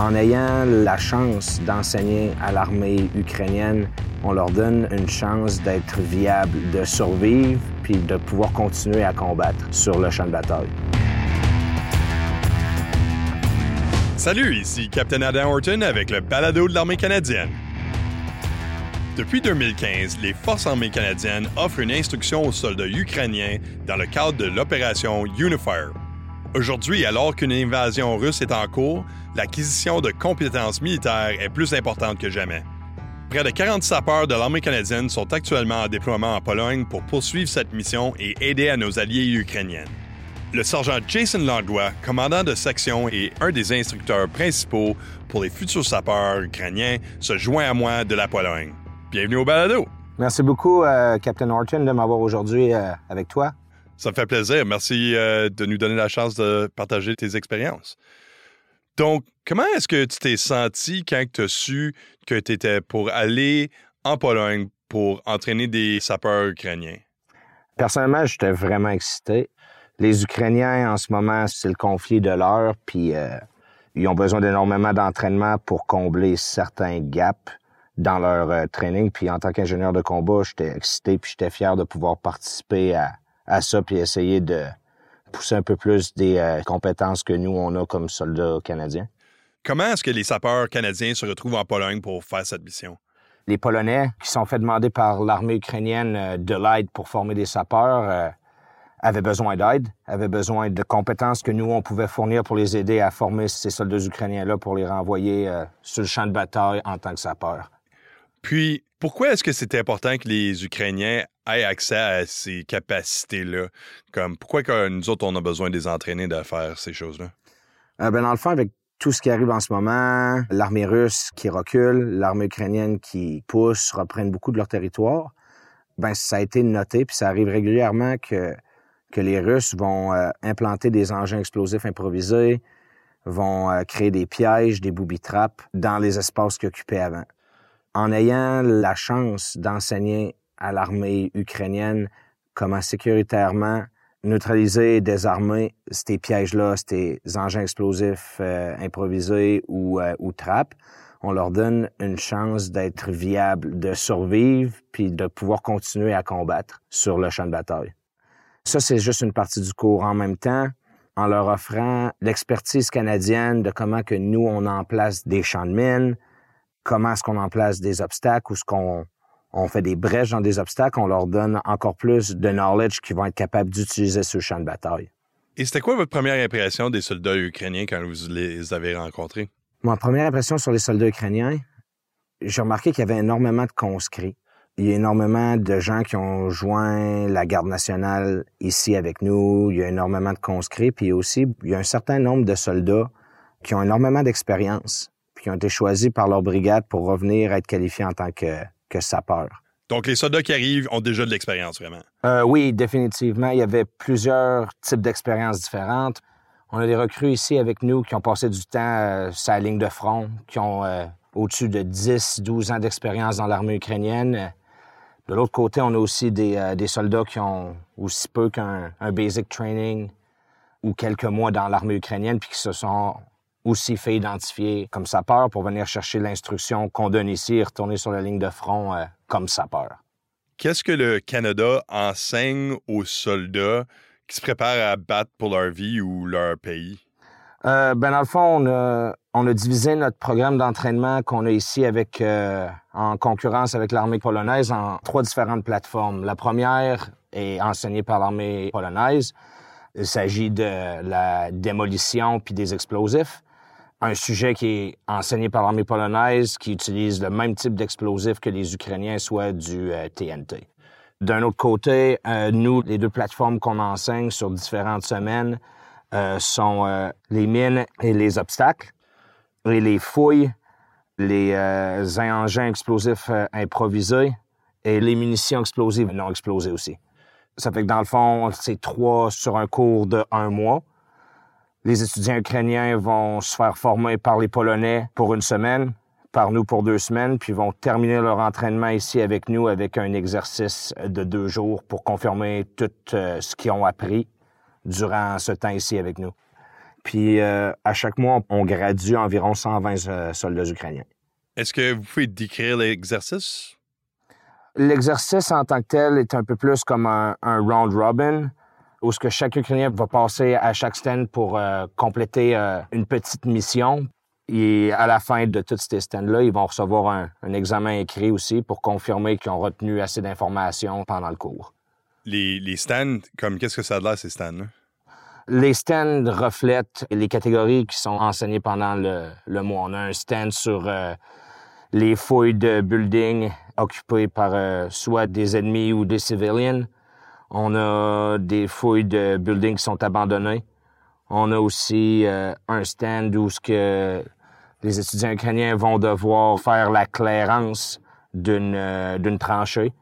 En ayant la chance d'enseigner à l'armée ukrainienne, on leur donne une chance d'être viable, de survivre, puis de pouvoir continuer à combattre sur le champ de bataille. Salut, ici Captain Adam Horton avec le balado de l'armée canadienne. Depuis 2015, les Forces armées canadiennes offrent une instruction aux soldats ukrainiens dans le cadre de l'opération Unifier. Aujourd'hui, alors qu'une invasion russe est en cours, l'acquisition de compétences militaires est plus importante que jamais. Près de 40 sapeurs de l'armée canadienne sont actuellement en déploiement en Pologne pour poursuivre cette mission et aider à nos alliés ukrainiens. Le sergent Jason Langlois, commandant de section et un des instructeurs principaux pour les futurs sapeurs ukrainiens, se joint à moi de la Pologne. Bienvenue au balado. Merci beaucoup, euh, Captain Horton, de m'avoir aujourd'hui euh, avec toi. Ça me fait plaisir. Merci euh, de nous donner la chance de partager tes expériences. Donc, comment est-ce que tu t'es senti quand tu as su que tu étais pour aller en Pologne pour entraîner des sapeurs ukrainiens? Personnellement, j'étais vraiment excité. Les Ukrainiens, en ce moment, c'est le conflit de l'heure, puis euh, ils ont besoin d'énormément d'entraînement pour combler certains gaps dans leur euh, training. Puis en tant qu'ingénieur de combat, j'étais excité, puis j'étais fier de pouvoir participer à, à ça puis essayer de pousser un peu plus des euh, compétences que nous, on a comme soldats canadiens. Comment est-ce que les sapeurs canadiens se retrouvent en Pologne pour faire cette mission? Les Polonais, qui sont fait demander par l'armée ukrainienne euh, de l'aide pour former des sapeurs, euh, avaient besoin d'aide, avaient besoin de compétences que nous, on pouvait fournir pour les aider à former ces soldats ukrainiens-là pour les renvoyer sur le champ de bataille en tant que sapeurs. Puis, pourquoi est-ce que c'est important que les Ukrainiens aient accès à ces capacités-là? Comme, pourquoi que nous autres, on a besoin de les entraîner de faire ces choses-là? Euh, ben, dans le fond, avec tout ce qui arrive en ce moment, l'armée russe qui recule, l'armée ukrainienne qui pousse, reprennent beaucoup de leur territoire, ben, ça a été noté, puis ça arrive régulièrement que, que les Russes vont euh, implanter des engins explosifs improvisés, vont euh, créer des pièges, des booby-traps dans les espaces qu'ils occupaient avant en ayant la chance d'enseigner à l'armée ukrainienne comment sécuritairement neutraliser et désarmer ces pièges-là, ces engins explosifs euh, improvisés ou, euh, ou trappes, on leur donne une chance d'être viable, de survivre, puis de pouvoir continuer à combattre sur le champ de bataille. Ça, c'est juste une partie du cours. En même temps, en leur offrant l'expertise canadienne de comment que nous, on en place des champs de mines, comment est-ce qu'on en place des obstacles ou ce qu'on on fait des brèches dans des obstacles, on leur donne encore plus de knowledge qu'ils vont être capables d'utiliser sur le champ de bataille. Et c'était quoi votre première impression des soldats ukrainiens quand vous les avez rencontrés? Ma première impression sur les soldats ukrainiens, j'ai remarqué qu'il y avait énormément de conscrits. Il y a énormément de gens qui ont joint la garde nationale ici avec nous. Il y a énormément de conscrits. Puis aussi, il y a un certain nombre de soldats qui ont énormément d'expérience qui ont été choisis par leur brigade pour revenir être qualifiés en tant que, que sapeurs. Donc, les soldats qui arrivent ont déjà de l'expérience, vraiment? Euh, oui, définitivement. Il y avait plusieurs types d'expériences différentes. On a des recrues ici avec nous qui ont passé du temps euh, sur la ligne de front, qui ont euh, au-dessus de 10, 12 ans d'expérience dans l'armée ukrainienne. De l'autre côté, on a aussi des, des, soldats qui ont aussi peu qu'un basic training ou quelques mois dans l'armée ukrainienne, puis qui se sont aussi fait identifier comme sapeur pour venir chercher l'instruction qu'on donne ici et retourner sur la ligne de front euh, comme sapeur. Qu'est-ce que le Canada enseigne aux soldats qui se préparent à battre pour leur vie ou leur pays? Euh, ben dans le fond, on a, divisé notre programme d'entraînement qu'on a ici avec euh, en concurrence avec l'armée polonaise en trois différentes plateformes. La première est enseignée par l'armée polonaise. Il s'agit de la démolition puis des explosifs un sujet qui est enseigné par l'armée polonaise qui utilise le même type d'explosif que les Ukrainiens, soit du TNT. Euh, D'un autre côté, euh, nous, les deux plateformes qu'on enseigne sur différentes semaines euh, sont les mines et les obstacles, et les fouilles, les engins explosifs improvisés et les munitions explosives non explosées aussi. Ça fait que dans le fond, c'est trois sur un cours de un mois. Les étudiants ukrainiens vont se faire former par les Polonais pour une semaine, par nous pour deux semaines, puis vont terminer leur entraînement ici avec nous avec un exercice de deux jours pour confirmer tout euh, ce qu'ils ont appris durant ce temps ici avec nous. Puis à chaque mois, on gradue environ 120 soldats ukrainiens. Est-ce que vous pouvez décrire l'exercice? L'exercice en tant que tel est un peu plus comme un, round robin, où ce que chaque Ukrainien va passer à chaque stand pour euh, compléter euh, une petite mission. Et à la fin de tous ces stands-là, ils vont recevoir un, examen écrit aussi pour confirmer qu'ils ont retenu assez d'informations pendant le cours. Les, stands, comme qu'est-ce que ça a de ces stands-là? Les stands reflètent les catégories qui sont enseignées pendant le, mois. On a un stand sur euh, les fouilles de building occupées par soit des ennemis ou des civilians. On a des fouilles de buildings qui sont abandonnés. On a aussi euh, un stand où ce que les étudiants ukrainiens vont devoir faire la clairance d'une euh, d'une tranchée.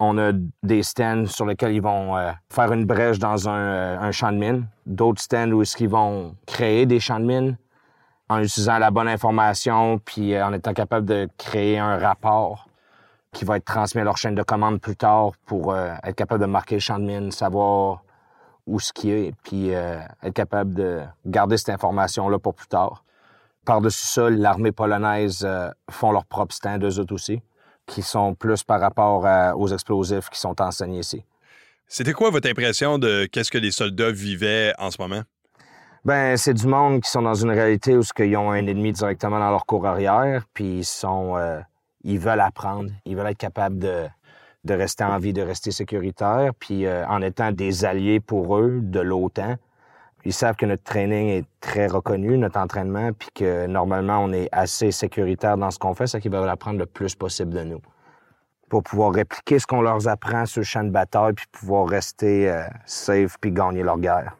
On a des stands sur lesquels ils vont faire une brèche dans un, un champ de mine. D'autres stands où est-ce qu'ils vont créer des champs de mine en utilisant la bonne information puis en étant capable de créer un rapport qui va être transmis à leur chaîne de commande plus tard pour euh, être capable de marquer le champ de mine, savoir où ce qui est, puis euh, être capable de garder cette information-là pour plus tard. Par-dessus ça, l'armée polonaise euh, font leur propre stand, eux autres aussi, qui sont plus par rapport aux explosifs qui sont enseignés ici. C'était quoi votre impression de qu'est-ce que les soldats vivaient en ce moment? Ben, c'est du monde qui sont dans une réalité où ils ont un ennemi directement dans leur cour arrière, puis ils sont ils veulent apprendre, ils veulent être capables de, de rester en vie, de rester sécuritaires, puis euh, en étant des alliés pour eux de l'OTAN. Ils savent que notre training est très reconnu, notre entraînement, puis que normalement on est assez sécuritaire dans ce qu'on fait, c'est qu'ils veulent apprendre le plus possible de nous pour pouvoir répliquer ce qu'on leur apprend sur le champ de bataille, puis pouvoir rester euh, safe, puis gagner leur guerre.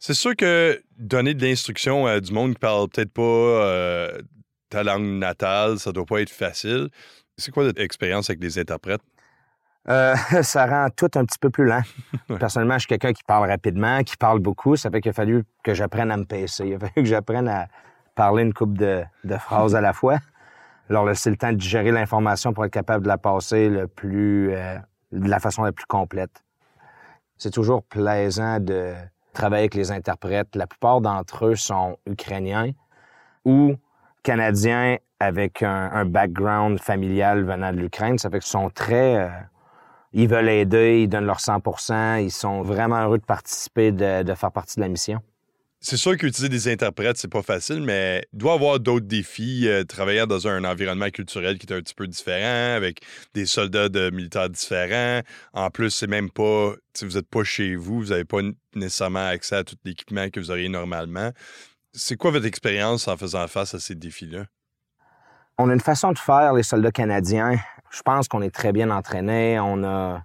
C'est sûr que donner de l'instruction à du monde qui parle peut-être pas euh, ta langue natale, ça doit pas être facile. C'est quoi votre expérience avec les interprètes? Euh, ça rend tout un petit peu plus lent. Personnellement, je suis quelqu'un qui parle rapidement, qui parle beaucoup. Ça fait qu'il a fallu que j'apprenne à me pacer. Il a fallu que j'apprenne à parler une coupe de, phrases à la fois. Alors, c'est le temps de gérer l'information pour être capable de la passer le plus, euh, de la façon la plus complète. C'est toujours plaisant de travailler avec les interprètes. La plupart d'entre eux sont ukrainiens ou Canadiens avec un, background familial venant de l'Ukraine. Ça fait qu'ils sont très... Euh, ils veulent aider, ils donnent leur 100% ils sont vraiment heureux de participer, de, faire partie de la mission. C'est sûr qu'utiliser des interprètes, c'est pas facile, mais il doit y avoir d'autres défis. Euh, travailler dans un environnement culturel qui est un petit peu différent, avec des soldats de militaires différents. En plus, c'est même pas, vous n'êtes pas chez vous, vous n'avez pas nécessairement accès à tout l'équipement que vous auriez normalement. C'est quoi votre expérience en faisant face à ces défis-là? On a une façon de faire, les soldats canadiens. Je pense qu'on est très bien entraînés. On, a,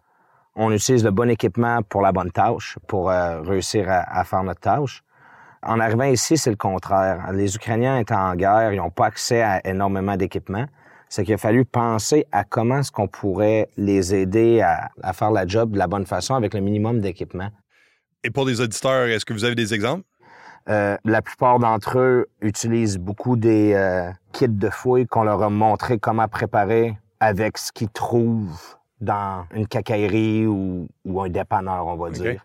on utilise le bon équipement pour la bonne tâche, pour euh, réussir à, faire notre tâche. En arrivant ici, c'est le contraire. Les Ukrainiens étant en guerre, ils n'ont pas accès à énormément d'équipement. C'est qu'il a fallu penser à comment est-ce qu'on pourrait les aider à, à faire la job de la bonne façon avec le minimum d'équipement. Et pour les auditeurs, est-ce que vous avez des exemples? Euh, la plupart d'entre eux utilisent beaucoup des euh, kits de fouilles qu'on leur a montré comment préparer avec ce qu'ils trouvent dans une cacaillerie ou, un dépanneur, on va dire.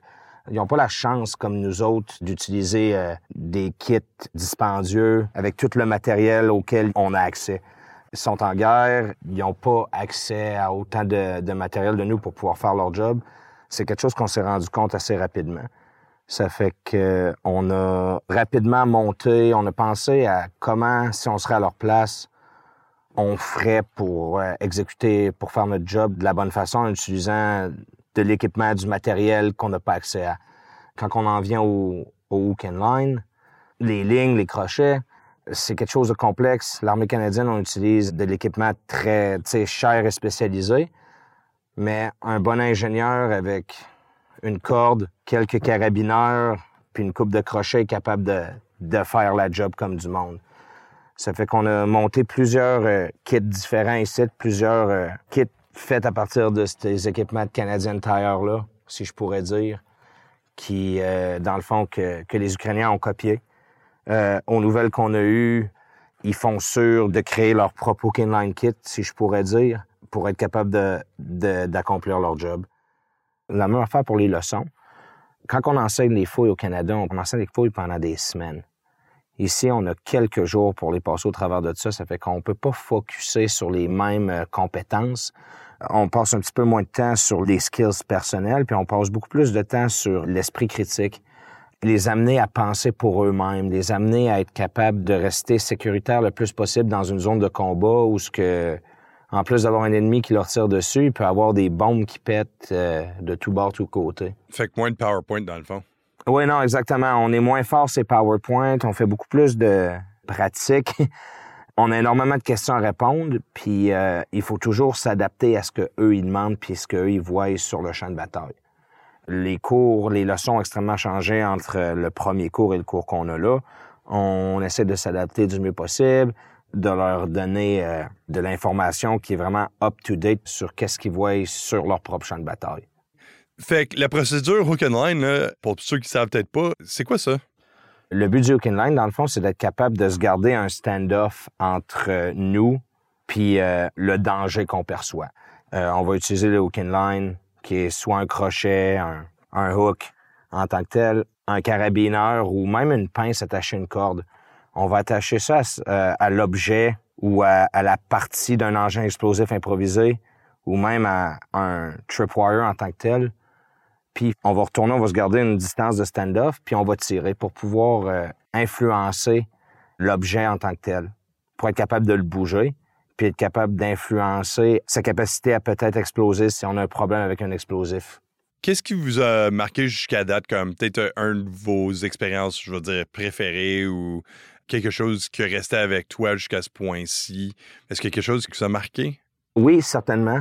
Ils n'ont pas la chance, comme nous autres, d'utiliser euh, des kits dispendieux avec tout le matériel auquel on a accès. Ils sont en guerre, ils n'ont pas accès à autant de, de matériel de nous pour pouvoir faire leur job. C'est quelque chose qu'on s'est rendu compte assez rapidement. Ça fait que on a rapidement monté, on a pensé à comment, si on serait à leur place, on ferait pour euh, exécuter, pour faire notre job de la bonne façon en utilisant de l'équipement, du matériel qu'on n'a pas accès à. Quand on en vient au, au hook and line, les lignes, les crochets, c'est quelque chose de complexe. L'armée canadienne, on utilise de l'équipement très cher et spécialisé, mais un bon ingénieur avec une corde, quelques carabineurs, puis une coupe de crochets capable de, faire la job comme du monde. Ça fait qu'on a monté plusieurs euh, kits différents ici, plusieurs euh, kits faits à partir de ces équipements de Canadian Tire-là, si je pourrais dire, qui, euh, dans le fond, que, les Ukrainiens ont copié. aux nouvelles qu'on a eues, ils font sûr de créer leur propre Line Kit, si je pourrais dire, pour être capable d'accomplir leur job. La même affaire pour les leçons. Quand on enseigne les fouilles au Canada, on enseigne les fouilles pendant des semaines. Ici, on a quelques jours pour les passer au travers de ça. Ça fait qu'on peut pas focuser sur les mêmes euh, compétences. On passe un petit peu moins de temps sur les skills personnels, puis on passe beaucoup plus de temps sur l'esprit critique. Les amener à penser pour eux-mêmes, les amener à être capables de rester sécuritaires le plus possible dans une zone de combat où ce que, en plus d'avoir un ennemi qui leur tire dessus, il peut avoir des bombes qui pètent euh, de tous bords, tous côtés. Fait que moins de PowerPoint dans le fond. Oui, non, exactement. On est moins fort c'est PowerPoint, on fait beaucoup plus de pratique. on a énormément de questions à répondre, puis euh, il faut toujours s'adapter à ce que eux ils demandent puis ce qu'eux ils voient sur le champ de bataille. Les cours, les leçons ont extrêmement changé entre le premier cours et le cours qu'on a là. On essaie de s'adapter du mieux possible, de leur donner euh, de l'information qui est vraiment up-to-date sur qu'est-ce qu'ils voient sur leur propre champ de bataille. Fait que la procédure Hook and Line, pour ceux qui savent peut-être pas, c'est quoi ça? Le but du Hook and Line, dans le fond, c'est d'être capable de se garder un stand-off entre nous puis euh, le danger qu'on perçoit. Euh, on va utiliser le Hook and Line, qui est soit un crochet, un, un hook en tant que tel, un carabineur ou même une pince attachée à une corde. On va attacher ça à, euh, l'objet ou à, à, la partie d'un engin explosif improvisé ou même à un tripwire en tant que tel puis on va retourner, on va se garder une distance de stand-off, puis on va tirer pour pouvoir euh, influencer l'objet en tant que tel, pour être capable de le bouger, puis être capable d'influencer sa capacité à peut-être exploser si on a un problème avec un explosif. Qu'est-ce qui vous a marqué jusqu'à date comme peut-être un de vos expériences, je veux dire, préférées ou quelque chose qui est resté avec toi jusqu'à ce point-ci? Est-ce quelque chose qui vous a marqué? Oui, certainement.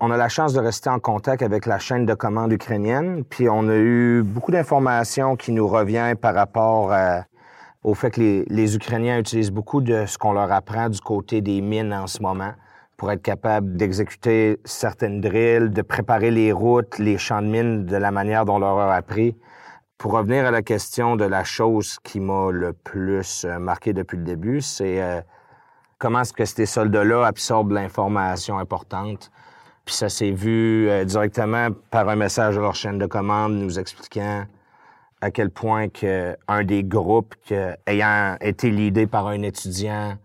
On a la chance de rester en contact avec la chaîne de commande ukrainienne, puis on a eu beaucoup d'informations qui nous reviennent par rapport au fait que les, les, Ukrainiens utilisent beaucoup de ce qu'on leur apprend du côté des mines en ce moment pour être capable d'exécuter certaines drills, de préparer les routes, les champs de mines de la manière dont on leur a appris. Pour revenir à la question de la chose qui m'a le plus euh, marqué depuis le début, c'est euh, comment est-ce que ces soldats-là absorbent l'information importante? Puis ça s'est vu euh, directement par un message de leur chaîne de commande nous expliquant à quel point que un des groupes ayant été leadé par un étudiant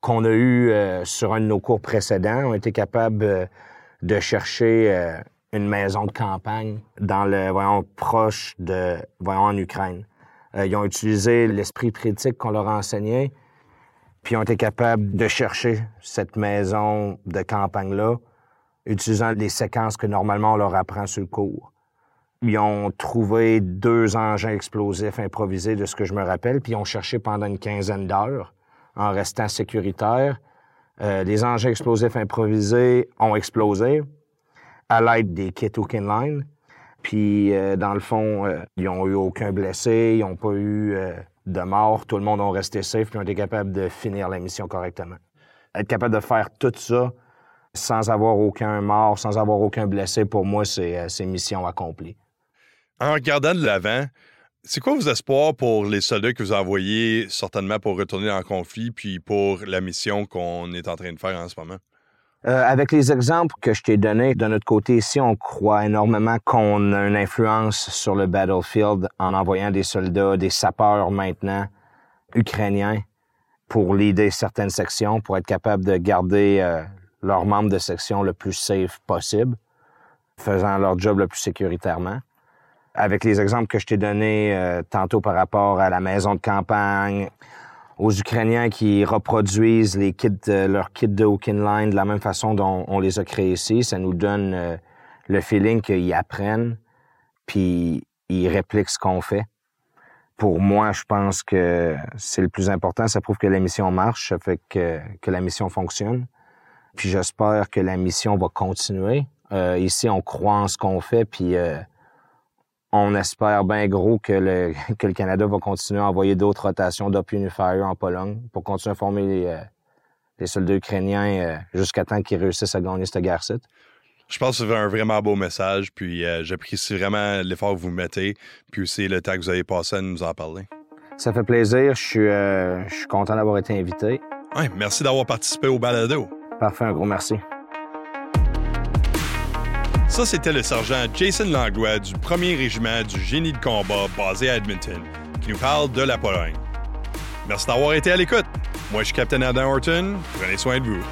qu'on a eu sur un de nos cours précédents, ont été capables de chercher une maison de campagne dans le voyons proche de voyons en Ukraine. ils ont utilisé l'esprit critique qu'on leur a enseigné, puis ont été capables de chercher cette maison de campagne là utilisant les séquences que normalement on leur apprend sur le cours. Ils ont trouvé deux engins explosifs improvisés de ce que je me rappelle, puis ils ont cherché pendant une quinzaine d'heures en restant sécuritaires. Euh, les engins explosifs improvisés ont explosé à l'aide des kits Hook Line. Puis, euh, dans le fond, euh, ils n'ont eu aucun blessé, ils n'ont pas eu de mort. Tout le monde a resté safe, puis ont été capables de finir la mission correctement. Être capable de faire tout ça sans avoir aucun mort, sans avoir aucun blessé, pour moi, c'est euh, mission accomplie. En regardant de l'avant, c'est quoi vos espoirs pour les soldats que vous envoyez certainement pour retourner en conflit, puis pour la mission qu'on est en train de faire en ce moment? Euh, avec les exemples que je t'ai donnés, de notre côté ici, on croit énormément qu'on a une influence sur le battlefield en envoyant des soldats, des sapeurs maintenant, ukrainiens, pour l'aider certaines sections, pour être capable de garder euh, leurs membres de section le plus safe possible, faisant leur job le plus sécuritairement. Avec les exemples que je t'ai donnés euh, tantôt par rapport à la maison de campagne, aux Ukrainiens qui reproduisent les kits, leurs kits de Hook Line de la même façon dont on les a créés ici, ça nous donne euh, le feeling qu'ils apprennent, puis ils répliquent ce qu'on fait. Pour moi, je pense que c'est le plus important. Ça prouve que la mission marche, ça fait que, que la mission fonctionne. Puis j'espère que la mission va continuer. Euh, ici, on croit en ce qu'on fait, puis euh, on espère bien gros que le, que le Canada va continuer à envoyer d'autres rotations d'Op Unifier en Pologne pour continuer à former les, euh, les soldats ukrainiens euh, jusqu'à temps qu'ils réussissent à gagner cette guerre-ci. Je pense que c'est un vraiment beau message, puis euh, j'apprécie vraiment l'effort que vous mettez, puis aussi le temps que vous avez passé à nous en parler. Ça fait plaisir. Je suis, je suis content d'avoir été invité. Ouais, merci d'avoir participé au balado. Parfait, un gros merci. Ça, c'était le sergent Jason Langlois du 1er régiment du génie de combat basé à Edmonton, qui nous parle de la Pologne. Merci d'avoir été à l'écoute. Moi, je suis Captain Adam Horton. Prenez soin de vous.